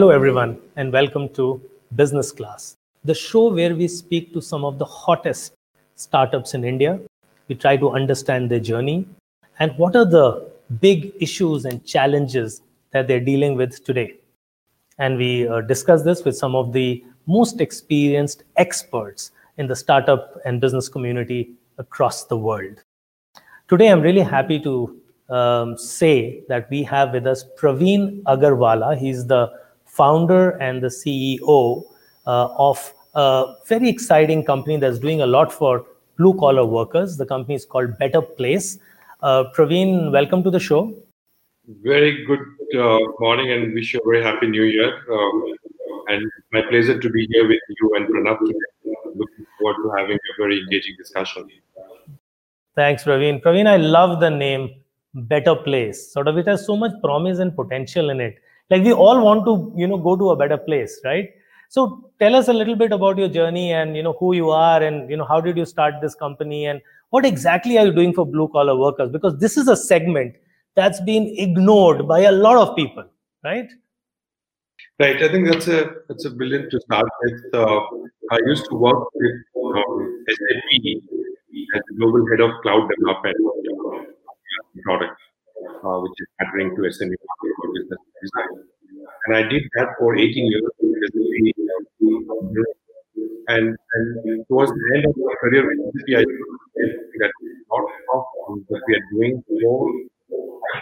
Hello, everyone, and welcome to Business Class, the show where we speak to some of the hottest startups in India. We try to understand their journey and what are the big issues and challenges that they're dealing with today. And we uh, discuss this with some of the most experienced experts in the startup and business community across the world. Today, I'm really happy to um, say that we have with us Pravin Agarwala. He's the founder and the CEO uh, of a very exciting company that's doing a lot for blue collar workers. The company is called Betterplace. Uh, Pravin, welcome to the show. Very good uh, morning and wish you a very happy new year. Um, and my pleasure to be here with you and Pranav today. Looking forward to having a very engaging discussion. Thanks, Pravin. Pravin, I love the name Betterplace. Sort of it has so much promise and potential in it like we all want to you know go to a better place right? So tell us a little bit about your journey and you know who you are and you know how did you start this company and what exactly are you doing for blue collar workers? Because this is a segment that's been ignored by a lot of people right? Right. I think that's a that's a brilliant to start with. Uh, i used to work with um, SAP as global head of cloud development uh, product uh, which is catering to SME business design. And I did that for 18 years. And, and towards the end of my career I that lot of that we are doing more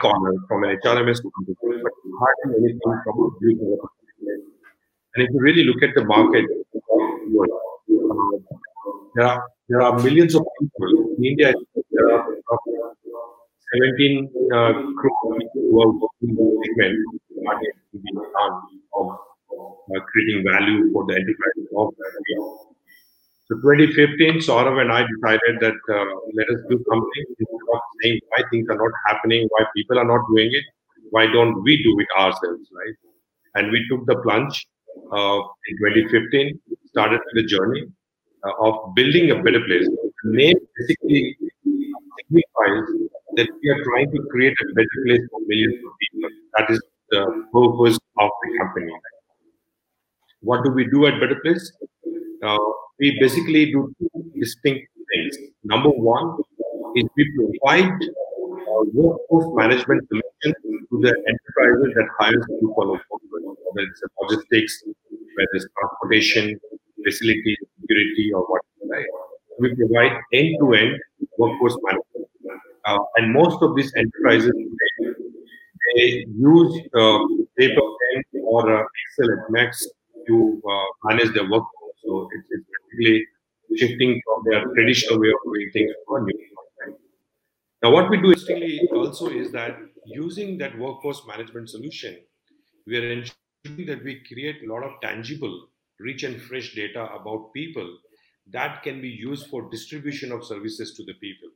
corner from an HRMS but hardly anything from a blue And if you really look at the market, uh, there are there are millions of people in India. There are 17 uh, crore who are working in the segment of uh, creating value for the enterprise of So 2015, Saurabh and I decided that uh, let us do something. Instead of saying why things are not happening, why people are not doing it, why don't we do it ourselves, right? And we took the plunge uh, in 2015, started the journey uh, of building a better place. The name basically signifies that we are trying to create a better place for millions of people. That is the purpose of the company. What do we do at Betterplace? Uh, we basically do two distinct things. Number one is we provide uh, workforce management solution to the enterprises that hires collar workers, whether it's logistics, whether it's transportation, facility, security, or whatever. We provide end-to-end workforce management uh, and most of these enterprises they use uh, paper pen or uh, Excel at max to uh, manage their workforce. So it's, it's basically shifting from their traditional way of doing things to a new. Now, what we do interestingly also is that using that workforce management solution, we are ensuring that we create a lot of tangible, rich and fresh data about people that can be used for distribution of services to the people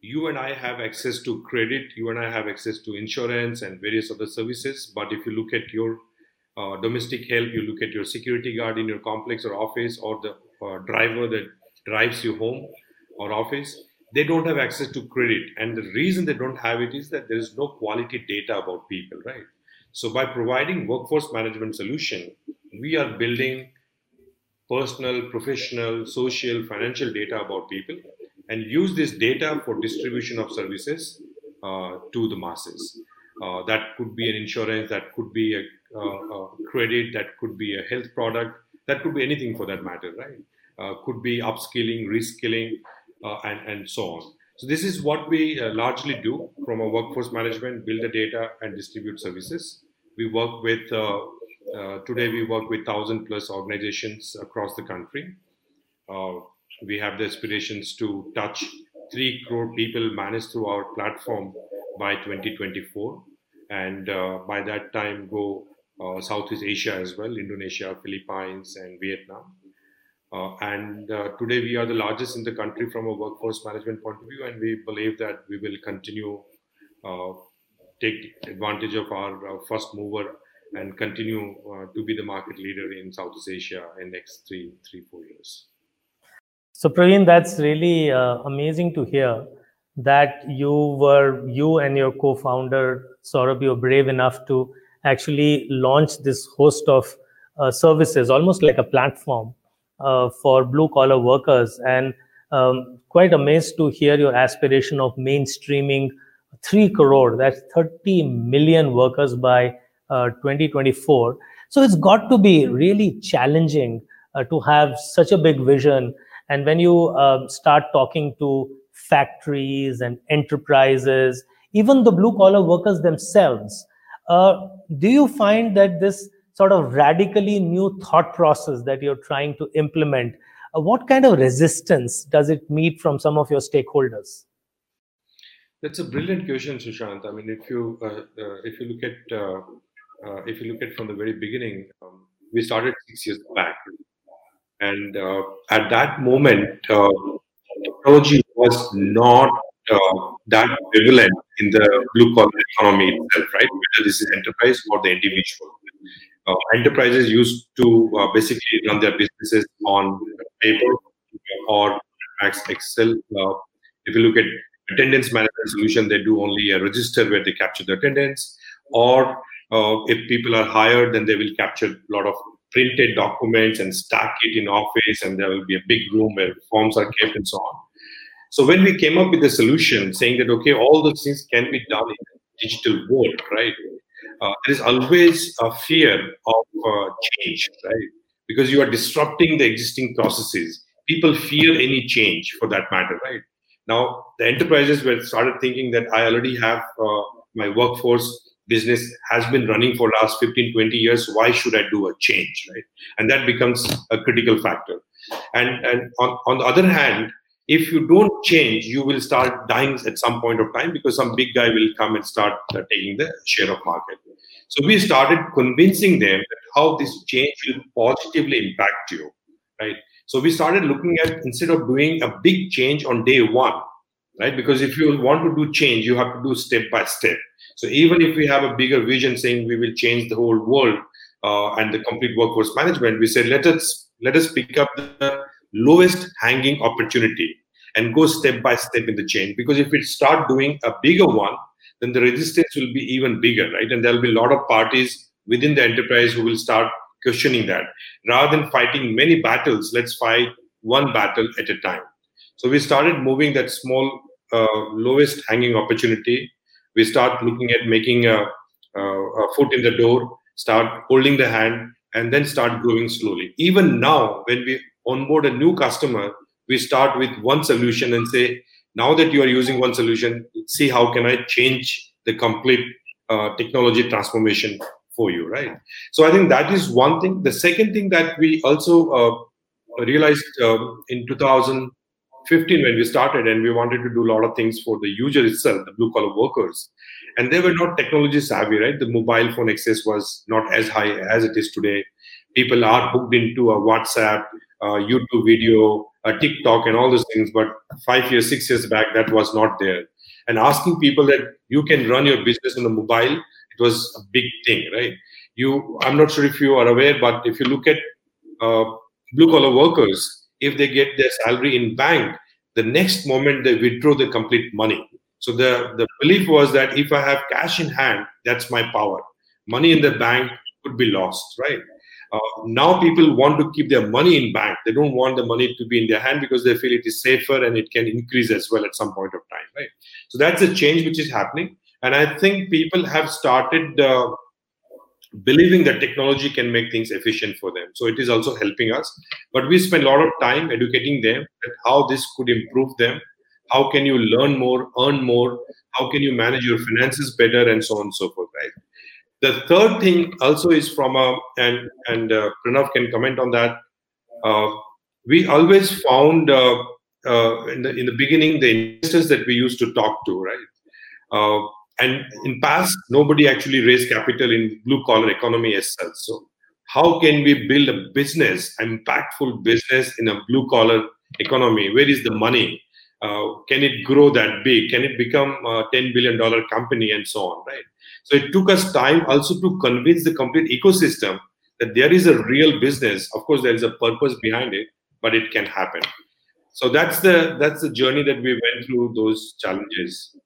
you and I have access to credit, you and I have access to insurance and various other services. But if you look at your uh, domestic help, you look at your security guard in your complex or office, or the uh, driver that drives you home or office, they don't have access to credit. And the reason they don't have it is that there is no quality data about people, right? So by providing workforce management solution, we are building personal, professional, social, financial data about people and use this data for distribution of services uh, to the masses. Uh, that could be an insurance, that could be a, uh, a, credit, that could be a health product, that could be anything for that matter, right? Uh, could be upskilling, reskilling, uh, and, and so on. So this is what we uh, largely do from a workforce management, build the data and distribute services. We work with, today we work with 1000 plus organizations across the country we have the aspirations to touch 3 crore people managed through our platform by 2024 and uh, by that time go uh, southeast asia as well indonesia philippines and vietnam. Uh, and uh, today we are the largest in the country from a workforce management point of view and we believe that we will continue uh, take advantage of our uh, first mover and continue to be the market leader in southeast asia in next three three four years so, Pravin, that's really uh, amazing to hear that you were, you and your co founder, Saurabh, you were brave enough to actually launch this host of uh, services, almost like a platform uh, for blue collar workers. And um, quite amazed to hear your aspiration of mainstreaming 3 crore, that's 30 million workers by uh, 2024. So it's got to be really challenging uh, to have such a big vision. And when you uh, start talking to factories and enterprises, even the blue collar workers themselves, uh, do you find that this sort of radically new thought process that you're trying to implement, uh, what kind of resistance does it meet from some of your stakeholders? That's a brilliant question, Sushant. I mean, if you uh, uh, if you look at uh, if you look at from the very beginning, um, we started six years back, and uh, at that moment, uh, technology was not that prevalent in the blue collar economy itself, right? Whether this is enterprise or the individual. enterprises used to basically run their businesses on paper or Excel. if you look at attendance management solution, they do only a register where they capture the attendance. Or uh, if people are hired, then they will capture a lot of printed documents and stack it in office, and there will be a big room where forms are kept and so on. So when we came up with a solution saying that okay, all those things can be done in the digital world, right? Uh, there is always a fear of uh, change, right? Because you are disrupting the existing processes. People fear any change, for that matter, right? Now, the enterprises were started thinking that I already have uh, my workforce business has been running for last 15, 20 years. Why should I do a change, right? And that becomes a critical factor. And, and on, on the other hand, if you don't change, you will start dying at some point of time because some big guy will come and start uh, taking the share of market. So we started convincing them that how this change will positively impact you, right? So we started looking at instead of doing a big change on day one, right? Because if you want to do change, you have to do step by step. So even if we have a bigger vision saying we will change the whole world uh, and the complete workforce management, we said let us let us pick up the lowest hanging opportunity and go step by step in the chain. Because if we start doing a bigger one, then the resistance will be even bigger, right? And there'll be a lot of parties within the enterprise who will start questioning that. Rather than fighting many battles, let's fight one battle at a time. So we started moving that small, lowest hanging opportunity. We start looking at making a, a, a foot in the door, start holding the hand, and then start growing slowly. Even now, when we onboard a new customer, we start with one solution and say, now that you are using one solution, see how can I change the complete uh, technology transformation for you, right? So I think that is one thing. The second thing that we also uh, realized um, in 2015 when we started and we wanted to do a lot of things for the user itself, the blue collar workers, and they were not technology savvy, right? The mobile phone access was not as high as it is today. People are hooked into a WhatsApp, YouTube video, a TikTok, and all those things. But five years, six years back, that was not there. And asking people that you can run your business on a mobile it was a big thing, right? You, I'm not sure if you are aware, but if you look at uh, blue collar workers, if they get their salary in bank, the next moment they withdraw the complete money. So the, the belief was that if I have cash in hand, that's my power. Money in the bank could be lost, right? Uh, now people want to keep their money in bank. They don't want the money to be in their hand because they feel it is safer and it can increase as well at some point of time, right? So that's a change which is happening. And I think people have started uh, believing that technology can make things efficient for them. So it is also helping us. But we spend a lot of time educating them that how this could improve them. How can you learn more, earn more? How can you manage your finances better, and so on and so forth, right? The third thing also is from a and and uh, Pranav can comment on that. Uh, we always found uh, uh, in the in the beginning the investors that we used to talk to, right? And in past nobody actually raised capital in blue collar economy as such. So how can we build a business impactful business in a blue collar economy? Where is the money? Uh, can it grow that big? Can it become a 10 billion dollar company and so on right? So it took us time also to convince the complete ecosystem that there is a real business. Of course there is a purpose behind it but it can happen. So that's the that's the journey that we went through those challenges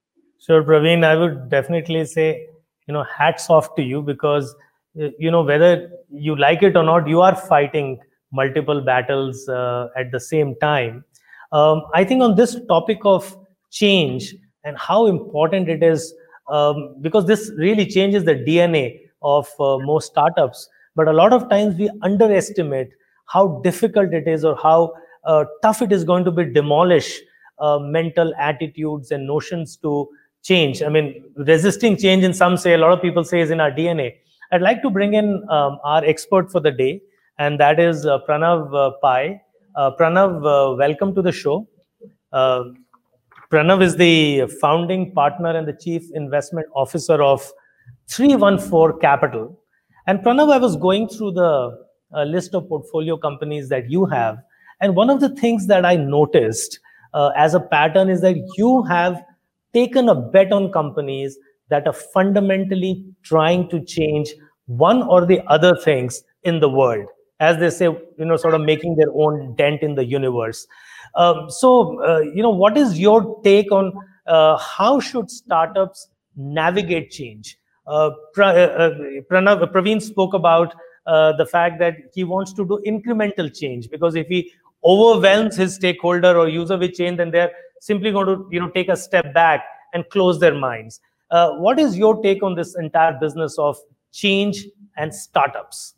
Sure, Pravin. I would definitely say you know hats off to you because you know whether you like it or not you are fighting multiple battles uh, at the same time um, i think on this topic of change and how important it is um, because this really changes the dna of uh, most startups but a lot of times we underestimate how difficult it is or how uh, tough it is going to be demolish uh, mental attitudes and notions to change i mean resisting change in some say a lot of people say is in our dna I'd like to bring in um, our expert for the day, and that is uh, Pranav uh, Pai. Uh, Pranav, uh, welcome to the show. Uh, Pranav is the founding partner and the chief investment officer of 3one4 Capital. And Pranav, I was going through the uh, list of portfolio companies that you have. And one of the things that I noticed as a pattern is that you have taken a bet on companies that are fundamentally trying to change one or the other things in the world as they say you know sort of making their own dent in the universe. Um, so uh, you know what is your take on uh, how should startups navigate change? Uh, uh, uh Pranav, Pravin spoke about uh, the fact that he wants to do incremental change because if he overwhelms his stakeholder or user with change then they're simply going to you know take a step back and close their minds what is your take on this entire business of change, and startups?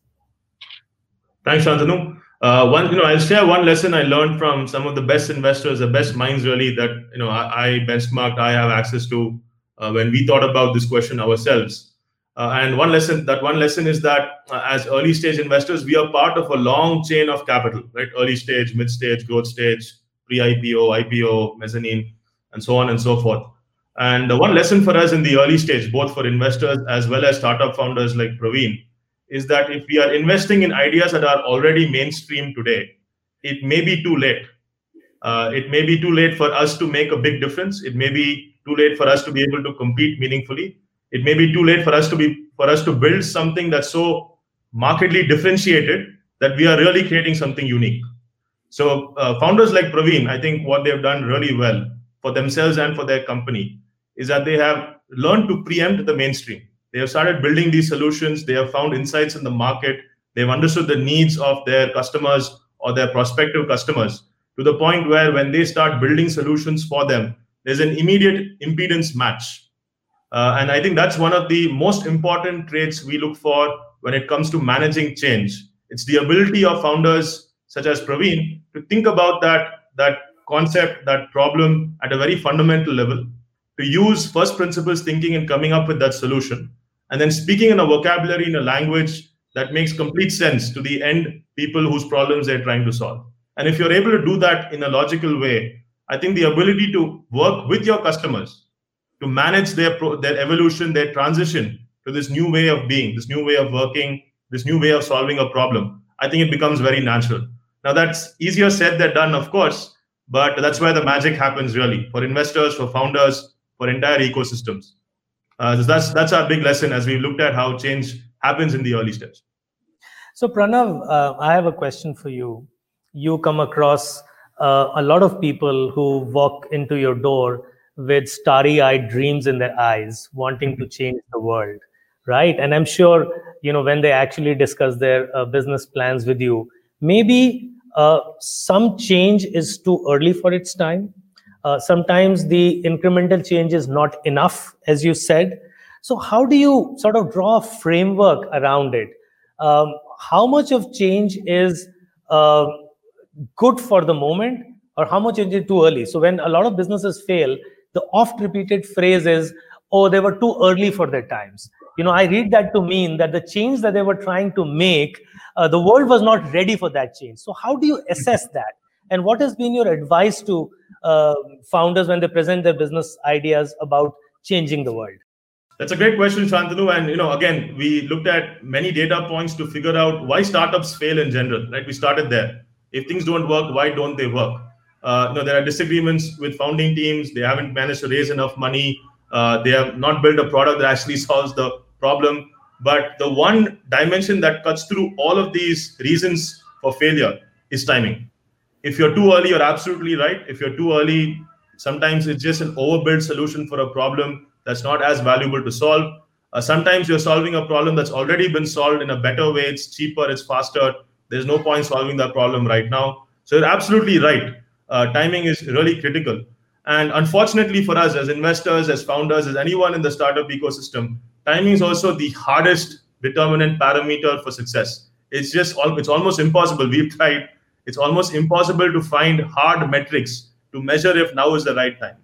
Thanks, Shantanu. Uh, one, you know, I'll share one lesson I learned from some of the best investors, the best minds, really that you know I, I benchmarked, I have access to uh, when we thought about this question ourselves. Uh, and one lesson, that one lesson is that uh, as early stage investors, we are part of a long chain of capital, right? Early stage, mid stage, growth stage, pre-IPO, IPO, mezzanine, and so on and so forth. And one lesson for us in the early stage, both for investors as well as startup founders like Pravin, is that if we are investing in ideas that are already mainstream today, it may be too late. Uh, it may be too late for us to make a big difference. It may be too late for us to be able to compete meaningfully. It may be too late for us to be for us to build something that's so markedly differentiated that we are really creating something unique. So uh, founders like Pravin, I think what they've done really well for themselves and for their company is that they have learned to preempt the mainstream. They have started building these solutions. They have found insights in the market. They've understood the needs of their customers or their prospective customers to the point where when they start building solutions for them, there's an immediate impedance match. Uh, and I think that's one of the most important traits we look for when it comes to managing change. It's the ability of founders such as Pravin to think about that, that concept, that problem at a very fundamental level, to use first principles thinking and coming up with that solution and then speaking in a vocabulary in a language that makes complete sense to the end people whose problems they're trying to solve. And if you're able to do that in a logical way i think the ability to work with your customers to manage their pro- their evolution their transition to this new way of being this new way of working this new way of solving a problem i think it becomes very natural now that's easier said than done of course but that's where the magic happens really for investors for founders for entire ecosystems. Uh, that's that's our big lesson as we looked at how change happens in the early steps. So Pranav, uh, I have a question for you. You come across uh, a lot of people who walk into your door with starry-eyed dreams in their eyes, wanting to change the world, right? And I'm sure you know when they actually discuss their uh, business plans with you, maybe some change is too early for its time uh, sometimes the incremental change is not enough, as you said. So, how do you sort of draw a framework around it? Um, how much of change is uh, good for the moment, or how much is it too early? So, when a lot of businesses fail, the oft repeated phrase is, oh, they were too early for their times. You know, I read that to mean that the change that they were trying to make, uh, the world was not ready for that change. So, how do you assess that? And what has been your advice to uh, founders when they present their business ideas about changing the world? That's a great question, Shantanu. And you know, again, we looked at many data points to figure out why startups fail in general. Right? We started there. If things don't work, why don't they work? Uh, you know, there are disagreements with founding teams. They haven't managed to raise enough money. Uh, they have not built a product that actually solves the problem. But the one dimension that cuts through all of these reasons for failure is timing if you're too early, you're absolutely right. If you're too early, sometimes it's just an overbuilt solution for a problem that's not as valuable to solve. Uh, sometimes you're solving a problem that's already been solved in a better way. It's cheaper, it's faster. There's no point solving that problem right now. So you're absolutely right. Uh, timing is really critical. And unfortunately for us as investors, as founders, as anyone in the startup ecosystem, timing is also the hardest determinant parameter for success. It's just it's almost impossible. We've tried. It's almost impossible to find hard metrics to measure if now is the right time.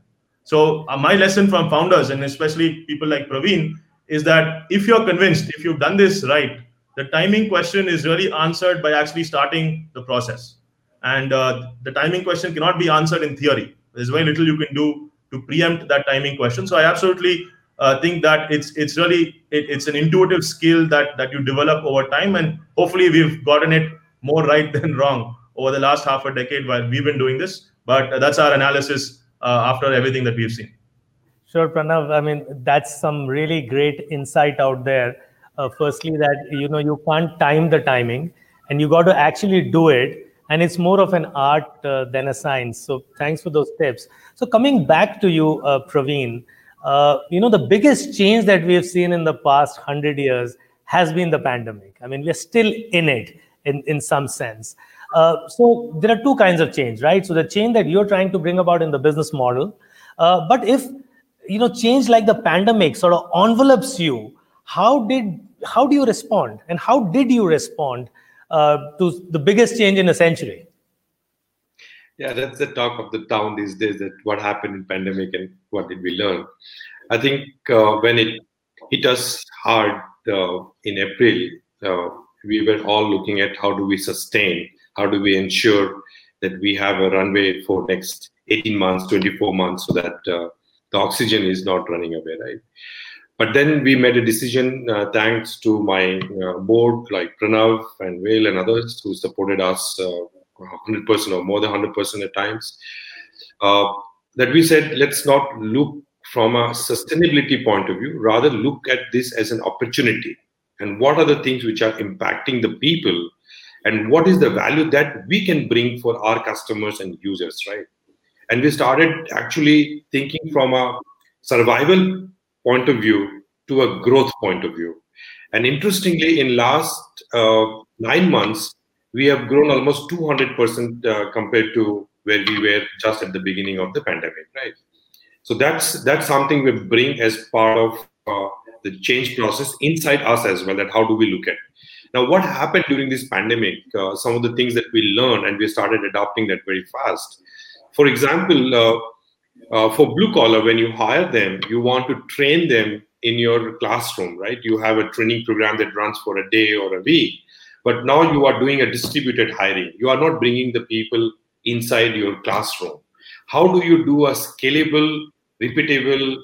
So uh, my lesson from founders and especially people like Pravin is that if you're convinced, if you've done this right, the timing question is really answered by actually starting the process. And uh, the timing question cannot be answered in theory. There's very little you can do to preempt that timing question. So I absolutely uh, think that it's it's really it, it's an intuitive skill that that you develop over time, and hopefully we've gotten it more right than wrong over the last half a decade while we've been doing this. But that's our analysis uh, after everything that we've seen. Sure, Pranav. I mean, that's some really great insight out there. Uh, firstly, that you know you can't time the timing, and you got to actually do it, and it's more of an art uh, than a science. So, thanks for those tips. So, coming back to you, uh, Pravin, uh, you know the biggest change that we have seen in the past hundred years has been the pandemic. I mean, we're still in it in in some sense. Uh, so, there are two kinds of change, right? So, the change that you're trying to bring about in the business model, uh, but if you know change like the pandemic sort of envelopes you how did how do you respond and how did you respond uh, to the biggest change in a century yeah that's the talk of the town these days that what happened in pandemic and what did we learn i think uh, when it hit us hard uh, in april uh, we were all looking at how do we sustain how do we ensure that we have a runway for next 18 months 24 months so that uh, the oxygen is not running away, right? But then we made a decision, uh, thanks to my uh, board like Pranav and Vail and others who supported us uh, 100% or more than 100% at times, uh, that we said, let's not look from a sustainability point of view, rather look at this as an opportunity. And what are the things which are impacting the people and what is the value that we can bring for our customers and users, right? and we started actually thinking from a survival point of view to a growth point of view and interestingly in last uh, nine months we have grown almost 200% uh, compared to where we were just at the beginning of the pandemic. Right. So that's that's something we bring as part of uh, the change process inside us as well that how do we look at. Now what happened during this pandemic uh, some of the things that we learned and we started adopting that very fast. For example, uh, uh, for blue collar, when you hire them, you want to train them in your classroom, right? You have a training program that runs for a day or a week, but now you are doing a distributed hiring. You are not bringing the people inside your classroom. How do you do a scalable, repeatable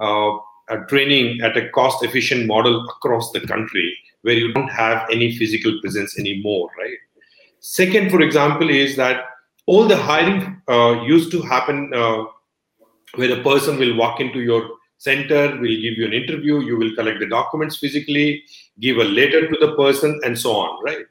uh, a training at a cost efficient model across the country where you don't have any physical presence anymore, right? Second, for example, is that all the hiring uh, used to happen uh, where a person will walk into your center, will give you an interview, you will collect the documents physically, give a letter to the person, and so on, right?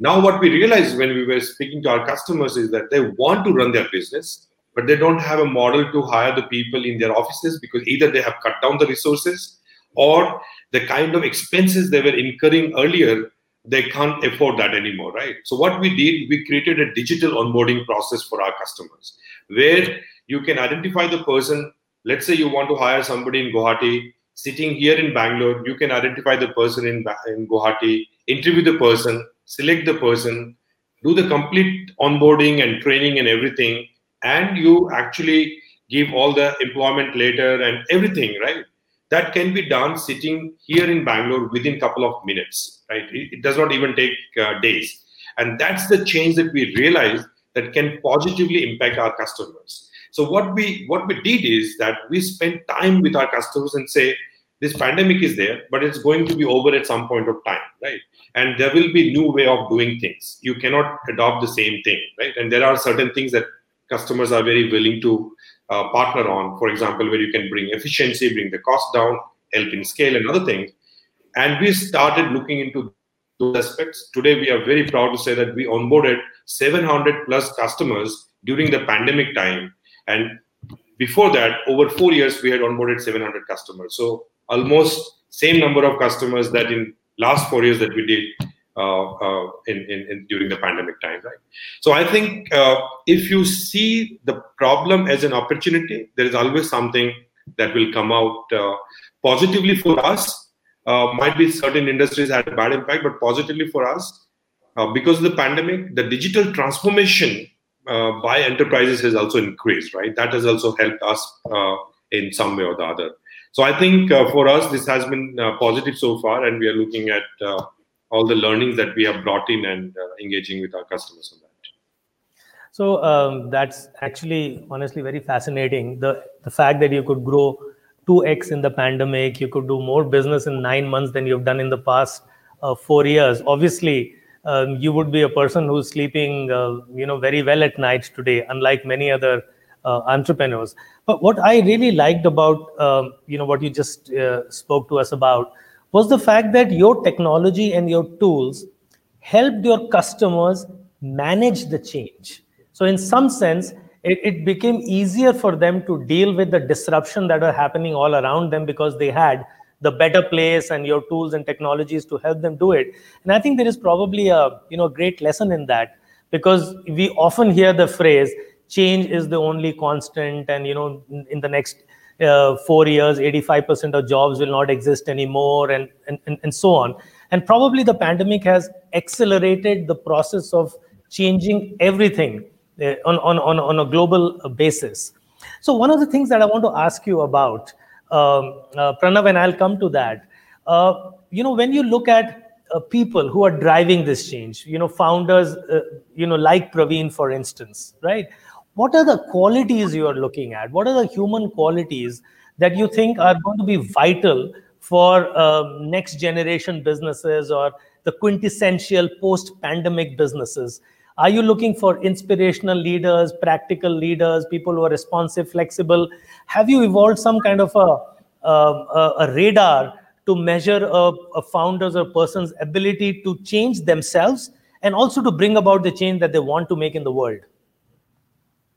Now, what we realized when we were speaking to our customers is that they want to run their business, but they don't have a model to hire the people in their offices because either they have cut down the resources or the kind of expenses they were incurring earlier they can't afford that anymore, right? So what we did, we created a digital onboarding process for our customers where you can identify the person. Let's say you want to hire somebody in Guwahati, sitting here in Bangalore, you can identify the person in, in Guwahati, interview the person, select the person, do the complete onboarding and training and everything, and you actually give all the employment letter and everything, right? that can be done sitting here in Bangalore within couple of minutes, right? It, it does not even take uh, days. And that's the change that we realized that can positively impact our customers. So what we what we did is that we spent time with our customers and say, this pandemic is there, but it's going to be over at some point of time, right? And there will be new way of doing things. You cannot adopt the same thing, right? And there are certain things that customers are very willing to uh, partner on, for example, where you can bring efficiency, bring the cost down, help in scale, and other things. And we started looking into those aspects. Today, we are very proud to say that we onboarded 700 plus customers during the pandemic time. And before that, over four years, we had onboarded 700 customers. So almost same number of customers that in last four years that we did uh, uh, in, in, in, during the pandemic time, right? So I think uh, if you see the problem as an opportunity, there is always something that will come out uh, positively for us. Uh, might be certain industries had a bad impact, but positively for us, uh, because of the pandemic, the digital transformation by enterprises has also increased, right? That has also helped us in some way or the other. So I think uh, for us, this has been uh, positive so far, and we are looking at uh, all the learnings that we have brought in and uh, engaging with our customers on that. So um, that's actually, honestly, very fascinating. The the fact that you could grow two x in the pandemic, you could do more business in nine months than you've done in the past uh, four years. Obviously, um, you would be a person who's sleeping, uh, you know, very well at night today, unlike many other uh, entrepreneurs. But what I really liked about um, you know what you just uh, spoke to us about was the fact that your technology and your tools helped your customers manage the change. So in some sense, it, it became easier for them to deal with the disruption that are happening all around them because they had the better place and your tools and technologies to help them do it. And I think there is probably a you know great lesson in that because we often hear the phrase change is the only constant and you know in the next uh, four years 85% of jobs will not exist anymore and, and, and, and so on. And probably the pandemic has accelerated the process of changing everything uh, on, on, on, on a global basis. So one of the things that i want to ask you about um, uh, pranav and i'll come to that. Uh, you know when you look at uh, people who are driving this change you know founders you know like pravin for instance right what are the qualities you are looking at? What are the human qualities that you think are going to be vital for um, next generation businesses or the quintessential post pandemic businesses? Are you looking for inspirational leaders, practical leaders, people who are responsive, flexible? Have you evolved some kind of a, a, a radar to measure a, a founder's or person's ability to change themselves and also to bring about the change that they want to make in the world?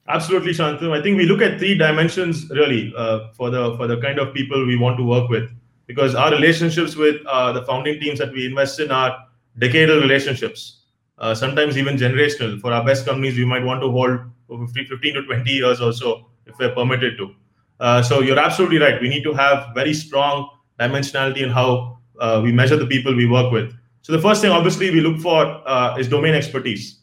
Absolutely, Shantanu. I think we look at three dimensions really uh, for the for the kind of people we want to work with, because our relationships with uh, the founding teams that we invest in are decadal relationships, uh, sometimes even generational. For our best companies, we might want to hold for 15, 15 to 20 years or so if we're permitted to. Uh, so you're absolutely right. We need to have very strong dimensionality in how uh, we measure the people we work with. So the first thing, obviously, we look for uh, is domain expertise.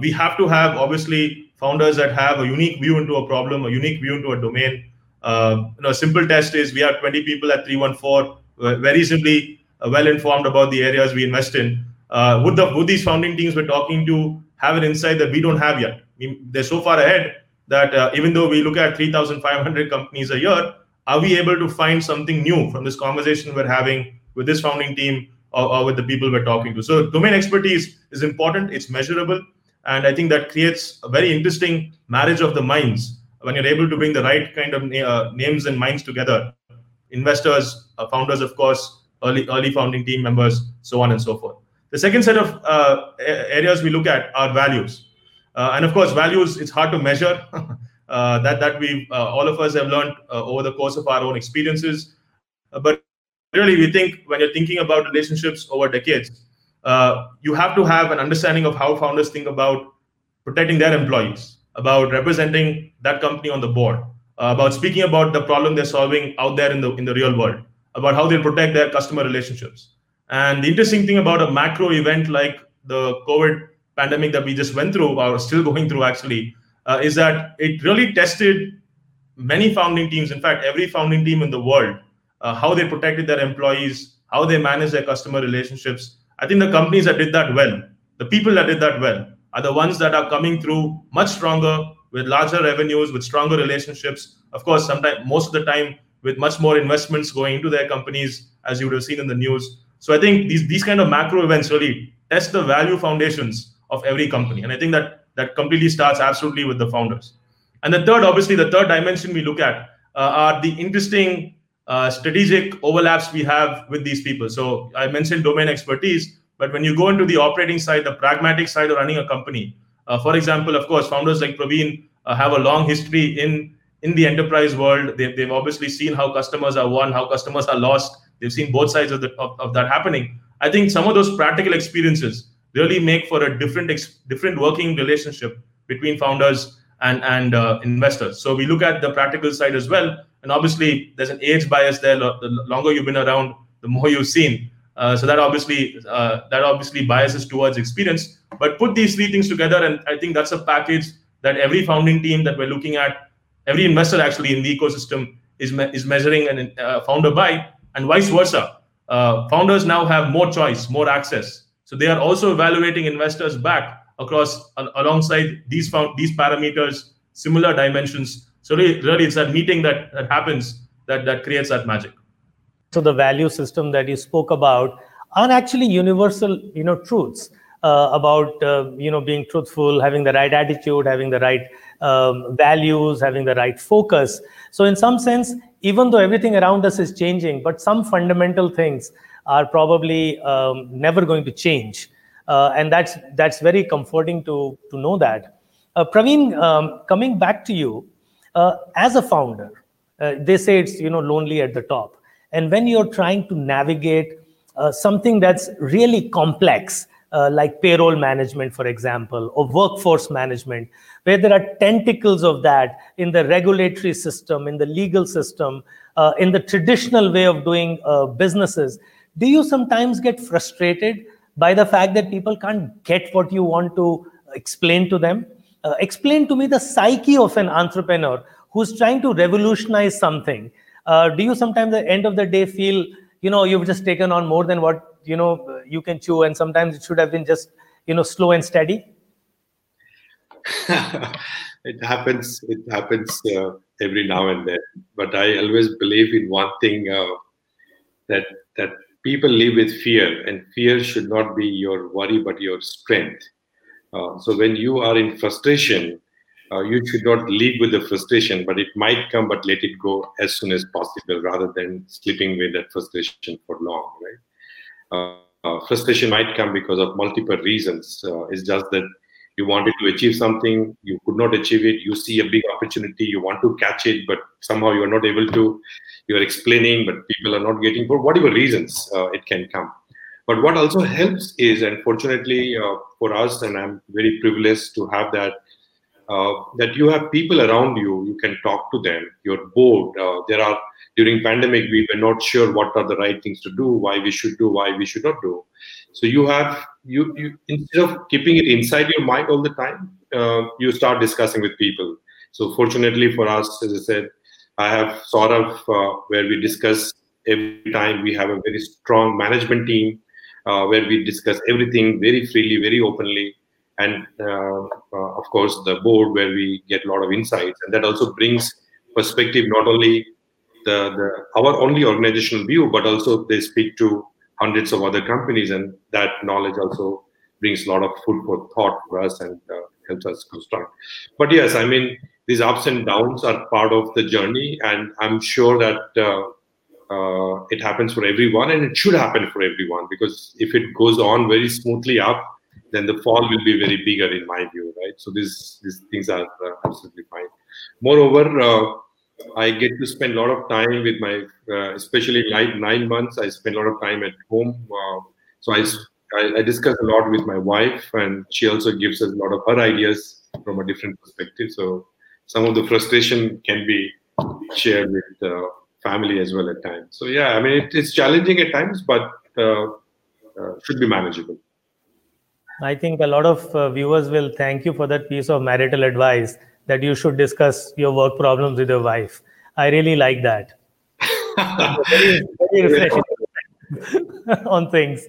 we have to have obviously founders that have a unique view into a problem, a unique view into a domain. Uh, you know, a simple test is we have 20 people at 3one4, uh, very simply uh, well informed about the areas we invest in. Uh, would the would these founding teams we're talking to have an insight that we don't have yet? I mean, they're so far ahead that uh, even though we look at 3,500 companies a year, are we able to find something new from this conversation we're having with this founding team or, or with the people we're talking to? So domain expertise is important. It's measurable and i think that creates a very interesting marriage of the minds. When you're able to bring the right kind of uh, names and minds together investors uh, founders of course early early founding team members so on and so forth. The second set of uh, areas we look at are values. Uh, and of course values it's hard to measure. Uh, that that we uh, all of us have learned over the course of our own experiences. But really we think when you're thinking about relationships over decades uh, you have to have an understanding of how founders think about protecting their employees, about representing that company on the board, uh, about speaking about the problem they're solving out there in the in the real world, about how they protect their customer relationships. And the interesting thing about a macro event like the COVID pandemic that we just went through, or still going through actually, uh, is that it really tested many founding teams. In fact, every founding team in the world, uh, how they protected their employees, how they managed their customer relationships, I think the companies that did that well, the people that did that well, are the ones that are coming through much stronger with larger revenues, with stronger relationships. Of course, sometimes most of the time with much more investments going into their companies, as you would have seen in the news. So I think these these kind of macro events really test the value foundations of every company, and I think that that completely starts absolutely with the founders. And the third, obviously, the third dimension we look at uh, are the interesting uh, strategic overlaps we have with these people. So I mentioned domain expertise, but when you go into the operating side, the pragmatic side of running a company, uh, for example, of course, founders like Pravin uh, have a long history in in the enterprise world. They've, they've obviously seen how customers are won, how customers are lost. they've seen both sides of, the, of, of that happening i think some of those practical experiences really make for a different different working relationship between founders and and uh, investors so we look at the practical side as well and obviously there's an age bias there. The longer you've been around the more you've seen. Uh, so that obviously uh, that obviously biases towards experience. But put these three things together and i think that's a package that every founding team that we're looking at every investor actually in the ecosystem is, me- is measuring a uh, founder by and vice versa. Uh, founders now have more choice more access. So they are also evaluating investors back across alongside these found, these parameters similar dimensions so really, really it's that meeting that, that happens that that creates that magic. So the value system that you spoke about are actually universal you know truths uh, about uh, you know being truthful having the right attitude having the right um, values having the right focus. So in some sense even though everything around us is changing but some fundamental things are probably um, never going to change. Uh, and that's that's very comforting to to know that. Uh, pravin um, coming back to you as a founder uh, they say it's you know lonely at the top and when you're trying to navigate uh, something that's really complex, uh, like payroll management, for example, or workforce management, where there are tentacles of that in the regulatory system, in the legal system, uh, in the traditional way of doing uh, businesses, do you sometimes get frustrated by the fact that people can't get what you want to explain to them? Uh, explain to me the psyche of an entrepreneur who's trying to revolutionize something. Uh, do you sometimes at the end of the day feel you know you've just taken on more than what you know you can chew and sometimes it should have been just you know slow and steady? It happens it happens uh, every now and then. But i always believe in one thing uh, that that people live with fear and fear should not be your worry but your strength uh, so when you are in frustration uh, you should not leave with the frustration, but it might come, but let it go as soon as possible rather than sleeping with that frustration for long, right? Uh, uh, frustration might come because of multiple reasons. Uh, it's just that you wanted to achieve something, you could not achieve it, you see a big opportunity, you want to catch it, but somehow you are not able to. You're explaining, but people are not getting, for whatever reasons, it can come. But what also helps is, and fortunately uh, for us, and I'm very privileged to have that uh, that you have people around you you can talk to them. You're bored. Uh, there are during pandemic we were not sure what are the right things to do why we should do why we should not do. So you have you, you instead of keeping it inside your mind all the time uh, you start discussing with people. So fortunately for us as i said i have sort of uh, where we discuss every time we have a very strong management team uh, where we discuss everything very freely very openly. And uh, uh, of course the board where we get a lot of insights. And that also brings perspective not only the, the our only organizational view but also they speak to hundreds of other companies. And that knowledge also brings a lot of food for thought for us and uh, helps us construct. But yes i mean these ups and downs are part of the journey. And i'm sure that uh, it happens for everyone and it should happen for everyone because if it goes on very smoothly up then the fall will be very bigger in my view, right? So these these things are uh, absolutely fine. Moreover, uh, I get to spend a lot of time with my, uh, especially nine months. I spend a lot of time at home. Uh, so I, I, I discuss a lot with my wife, and she also gives us a lot of her ideas from a different perspective. So some of the frustration can be shared with uh, family as well at times. So yeah, I mean it, it's challenging at times, but uh, should be manageable. I think a lot of uh, viewers will thank you for that piece of marital advice that you should discuss your work problems with your wife. I really like that. very, very refreshing on things.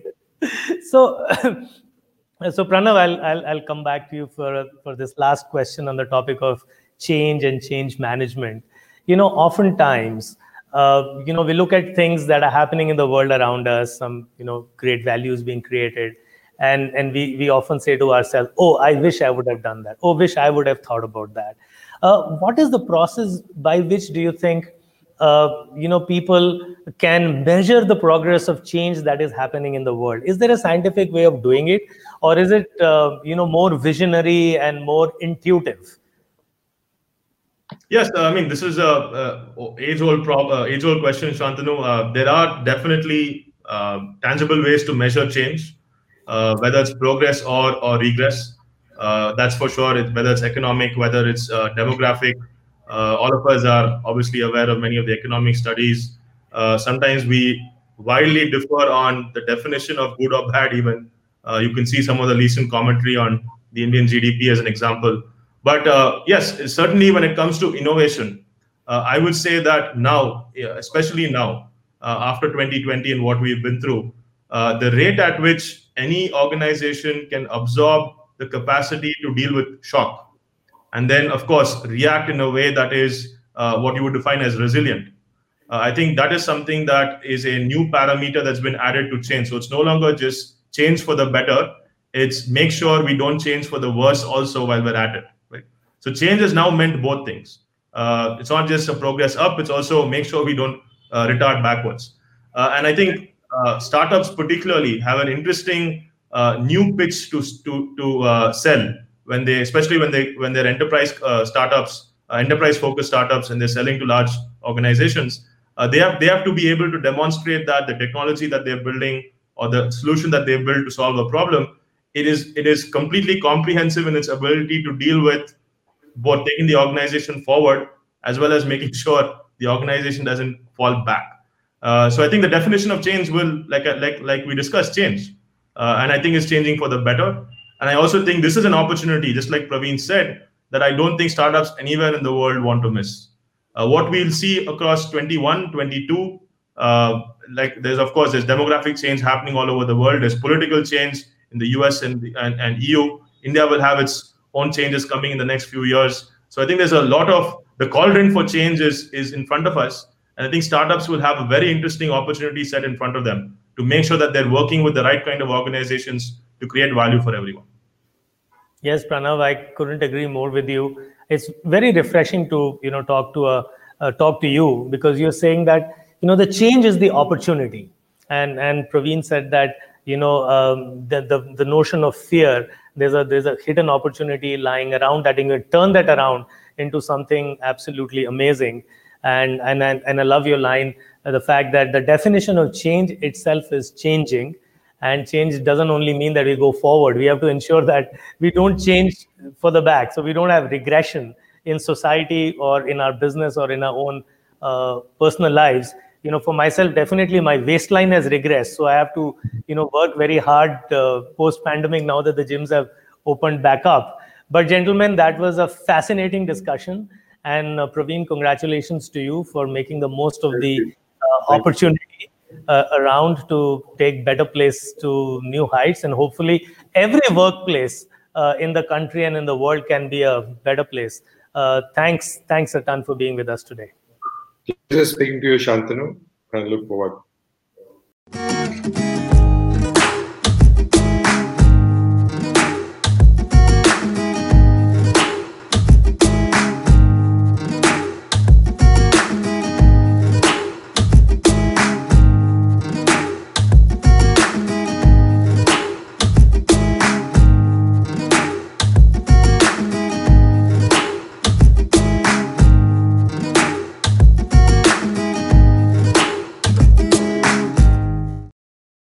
So, so Pranav, I'll, I'll, I'll come back to you for for this last question on the topic of change and change management. You know, oftentimes. Uh, you know, we look at things that are happening in the world around us, some, you know, great values being created and and we we often say to ourselves oh i wish i would have done that. Oh wish i would have thought about that. Uh, what is the process by which do you think uh, you know people can measure the progress of change that is happening in the world? Is there a scientific way of doing it or is it uh, you know more visionary and more intuitive Yes, uh, I mean this is a, a age-old prob- uh, age-old question, Shantanu. Uh, there are definitely uh, tangible ways to measure change, uh, whether it's progress or or regress. Uh, that's for sure. It, whether it's economic, whether it's demographic. all of us are obviously aware of many of the economic studies. sometimes we widely differ on the definition of good or bad. Even you can see some of the recent commentary on the Indian GDP as an example. But uh, yes, certainly when it comes to innovation, uh, I would say that now, especially now, uh, after 2020 and what we've been through, the rate at which any organization can absorb the capacity to deal with shock and then, of course, react in a way that is uh, what you would define as resilient. Uh, I think that is something that is a new parameter that's been added to change. So it's no longer just change for the better, it's make sure we don't change for the worse also while we're at it. So change has now meant both things. Uh, it's not just a progress up; it's also make sure we don't uh, retard backwards. Uh, and I think uh, startups particularly have an interesting uh, new pitch to to to uh, sell when they, especially when they when they're enterprise startups, enterprise focused startups, and they're selling to large organizations. they have they have to be able to demonstrate that the technology that they're building or the solution that they built to solve a problem it is it is completely comprehensive in its ability to deal with both taking the organization forward as well as making sure the organization doesn't fall back. Uh, so I think the definition of change will, like like like we discussed, change, uh, and I think it's changing for the better. And I also think this is an opportunity, just like Pravin said, that I don't think startups anywhere in the world want to miss. Uh, what we'll see across 21, 22, uh, like there's of course there's demographic change happening all over the world. There's political change in the US and, and, and EU. India will have its own changes coming in the next few years. So I think there's a lot of the cauldron for change is, is in front of us. And I think startups will have a very interesting opportunity set in front of them to make sure that they're working with the right kind of organizations to create value for everyone. Yes, Pranav, I couldn't agree more with you. It's very refreshing to you know talk to a uh, talk to you because you're saying that you know the change is the opportunity, and and Pravin said that you know um, the, the the notion of fear there's a there's a hidden opportunity lying around that you can turn that around into something absolutely amazing. And and and, and i love your line uh, the fact that the definition of change itself is changing. And change doesn't only mean that we go forward. We have to ensure that we don't change for the back. So we don't have regression in society or in our business or in our own uh, personal lives you know for myself definitely my waistline has regressed. So i have to you know work very hard uh, post pandemic now that the gyms have opened back up. But gentlemen that was a fascinating discussion. And uh, pravin congratulations to you for making the most of the uh, opportunity uh, around to take Betterplace to new heights. And hopefully every workplace uh, in the country and in the world can be a better place. Uh, thanks. Thanks a ton for being with us today Pleasure speaking to you, Shantanu, and look forward.